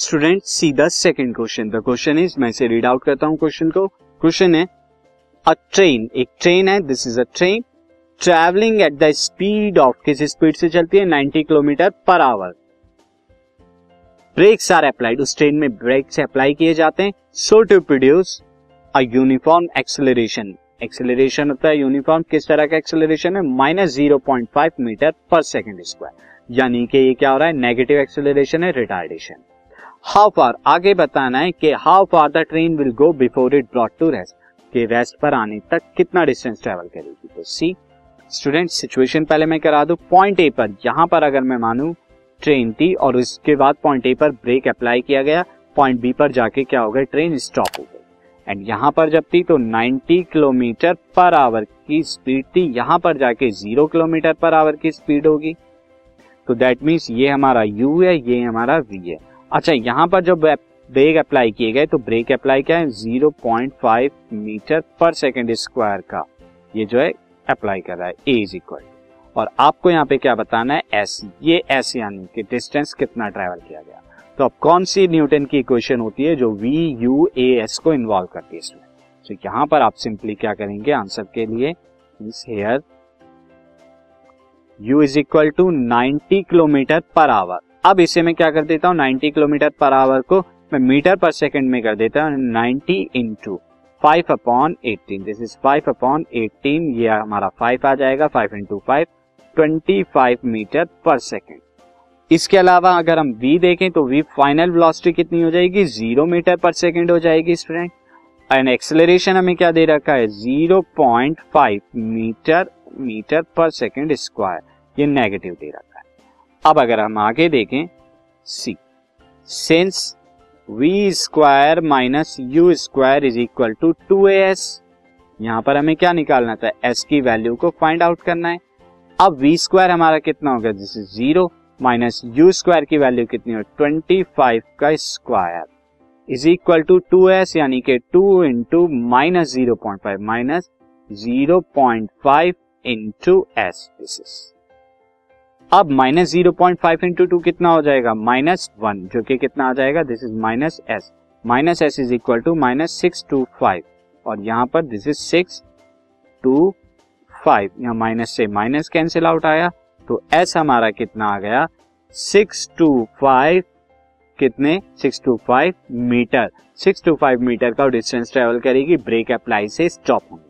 Student see the second question the question is मैं से read out करता हूँ क्वेश्चन को। क्वेश्चन है अ ट्रेन एक ट्रेन है this is a train travelling at the speed of किस स्पीड से चलती है? 90 kilometre per hour brakes are applied उस ट्रेन में ब्रेक्स अप्लाई किए जाते हैं। So to produce a uniform acceleration acceleration होता है यूनिफॉर्म किस तरह का एक्सेलरेशन है? Minus zero point five metre per second square यानी कि ये क्या हो रहा है? नेगेटिव एक्सेलरेशन है रिटार्डेशन हाउ फार आगे बताना है कि how far the train will go before it brought to rest के रेस्ट पर आने तक कितना डिस्टेंस ट्रेवल करेगी? तो सी स्टूडेंट सिचुएशन पहले मैं करा दू। पॉइंट ए पर, यहाँ पर अगर मैं मानू ट्रेन थी और उसके बाद पॉइंट ए पर ब्रेक अप्लाई किया गया। पॉइंट बी पर जाके क्या हो गया? ट्रेन स्टॉप हो गई। एंड यहाँ पर जब थी तो 90 किलोमीटर पर आवर की स्पीड थी यहाँ पर जाके ज़ीरो किलोमीटर पर आवर की स्पीड होगी। तो दैट मीन्स ये हमारा यू है, ये हमारा वी है। अच्छा यहाँ पर जब ब्रेक अप्लाई किए गए तो ब्रेक अप्लाई क्या है? 0.5 मीटर पर सेकेंड स्क्वायर का। ये जो है अप्लाई कर रहा है ए इज़ इक्वल और आपको यहाँ पे क्या बताना है? एस ये एस यानी कि डिस्टेंस कितना ट्रेवल किया गया। तो अब कौन सी न्यूटन की इक्वेशन होती है जो वी यू ए एस को इन्वॉल्व करती है इसमें? तो यहाँ पर आप सिंपली क्या करेंगे? आंसर के लिए here U is equal to 90 kilometre per hour अब इसे मैं क्या कर देता हूँ? 90 किलोमीटर पर आवर को मैं मीटर पर सेकंड में कर देता हूँ। 90 into five upon eighteen. This is five upon eighteen ये हमारा फाइव आ जाएगा। Five into five twenty five metre per second इसके अलावा अगर हम v देखें तो v फाइनल वेलोसिटी कितनी हो जाएगी? ज़ीरो मीटर पर सेकेंड हो जाएगी स्टूडेंट एंड एक्सेलरेशन हमें क्या दे रखा है? Zero point five metre metre per second square ये नेगेटिव दे रखा है। अब अगर हम आगे देखें, see since v square minus U square is equal to two S यहाँ पर हमें क्या निकालना था? एस की वैल्यू को फाइंड आउट करना है। अब वी स्क्वायर हमारा कितना होगा? This is zero minus U square की वैल्यू कितनी हो? ट्वेंटी फाइव का square is equal to two S यानी कि two into minus zero point five minus zero point five into S this is अब minus zero point five into two कितना हो जाएगा? माइनस वन जो कि कितना आ जाएगा? This is minus S minus S is equal to minus six two five और यहाँ पर this is six two five यहाँ माइनस से माइनस कैंसिल आउट आया। तो एस हमारा कितना आ गया? सिक्स टू फाइव कितने? Six two five metre six two five metre का डिस्टेंस ट्रेवल करेगी। ब्रेक अप्लाई से स्टॉप होने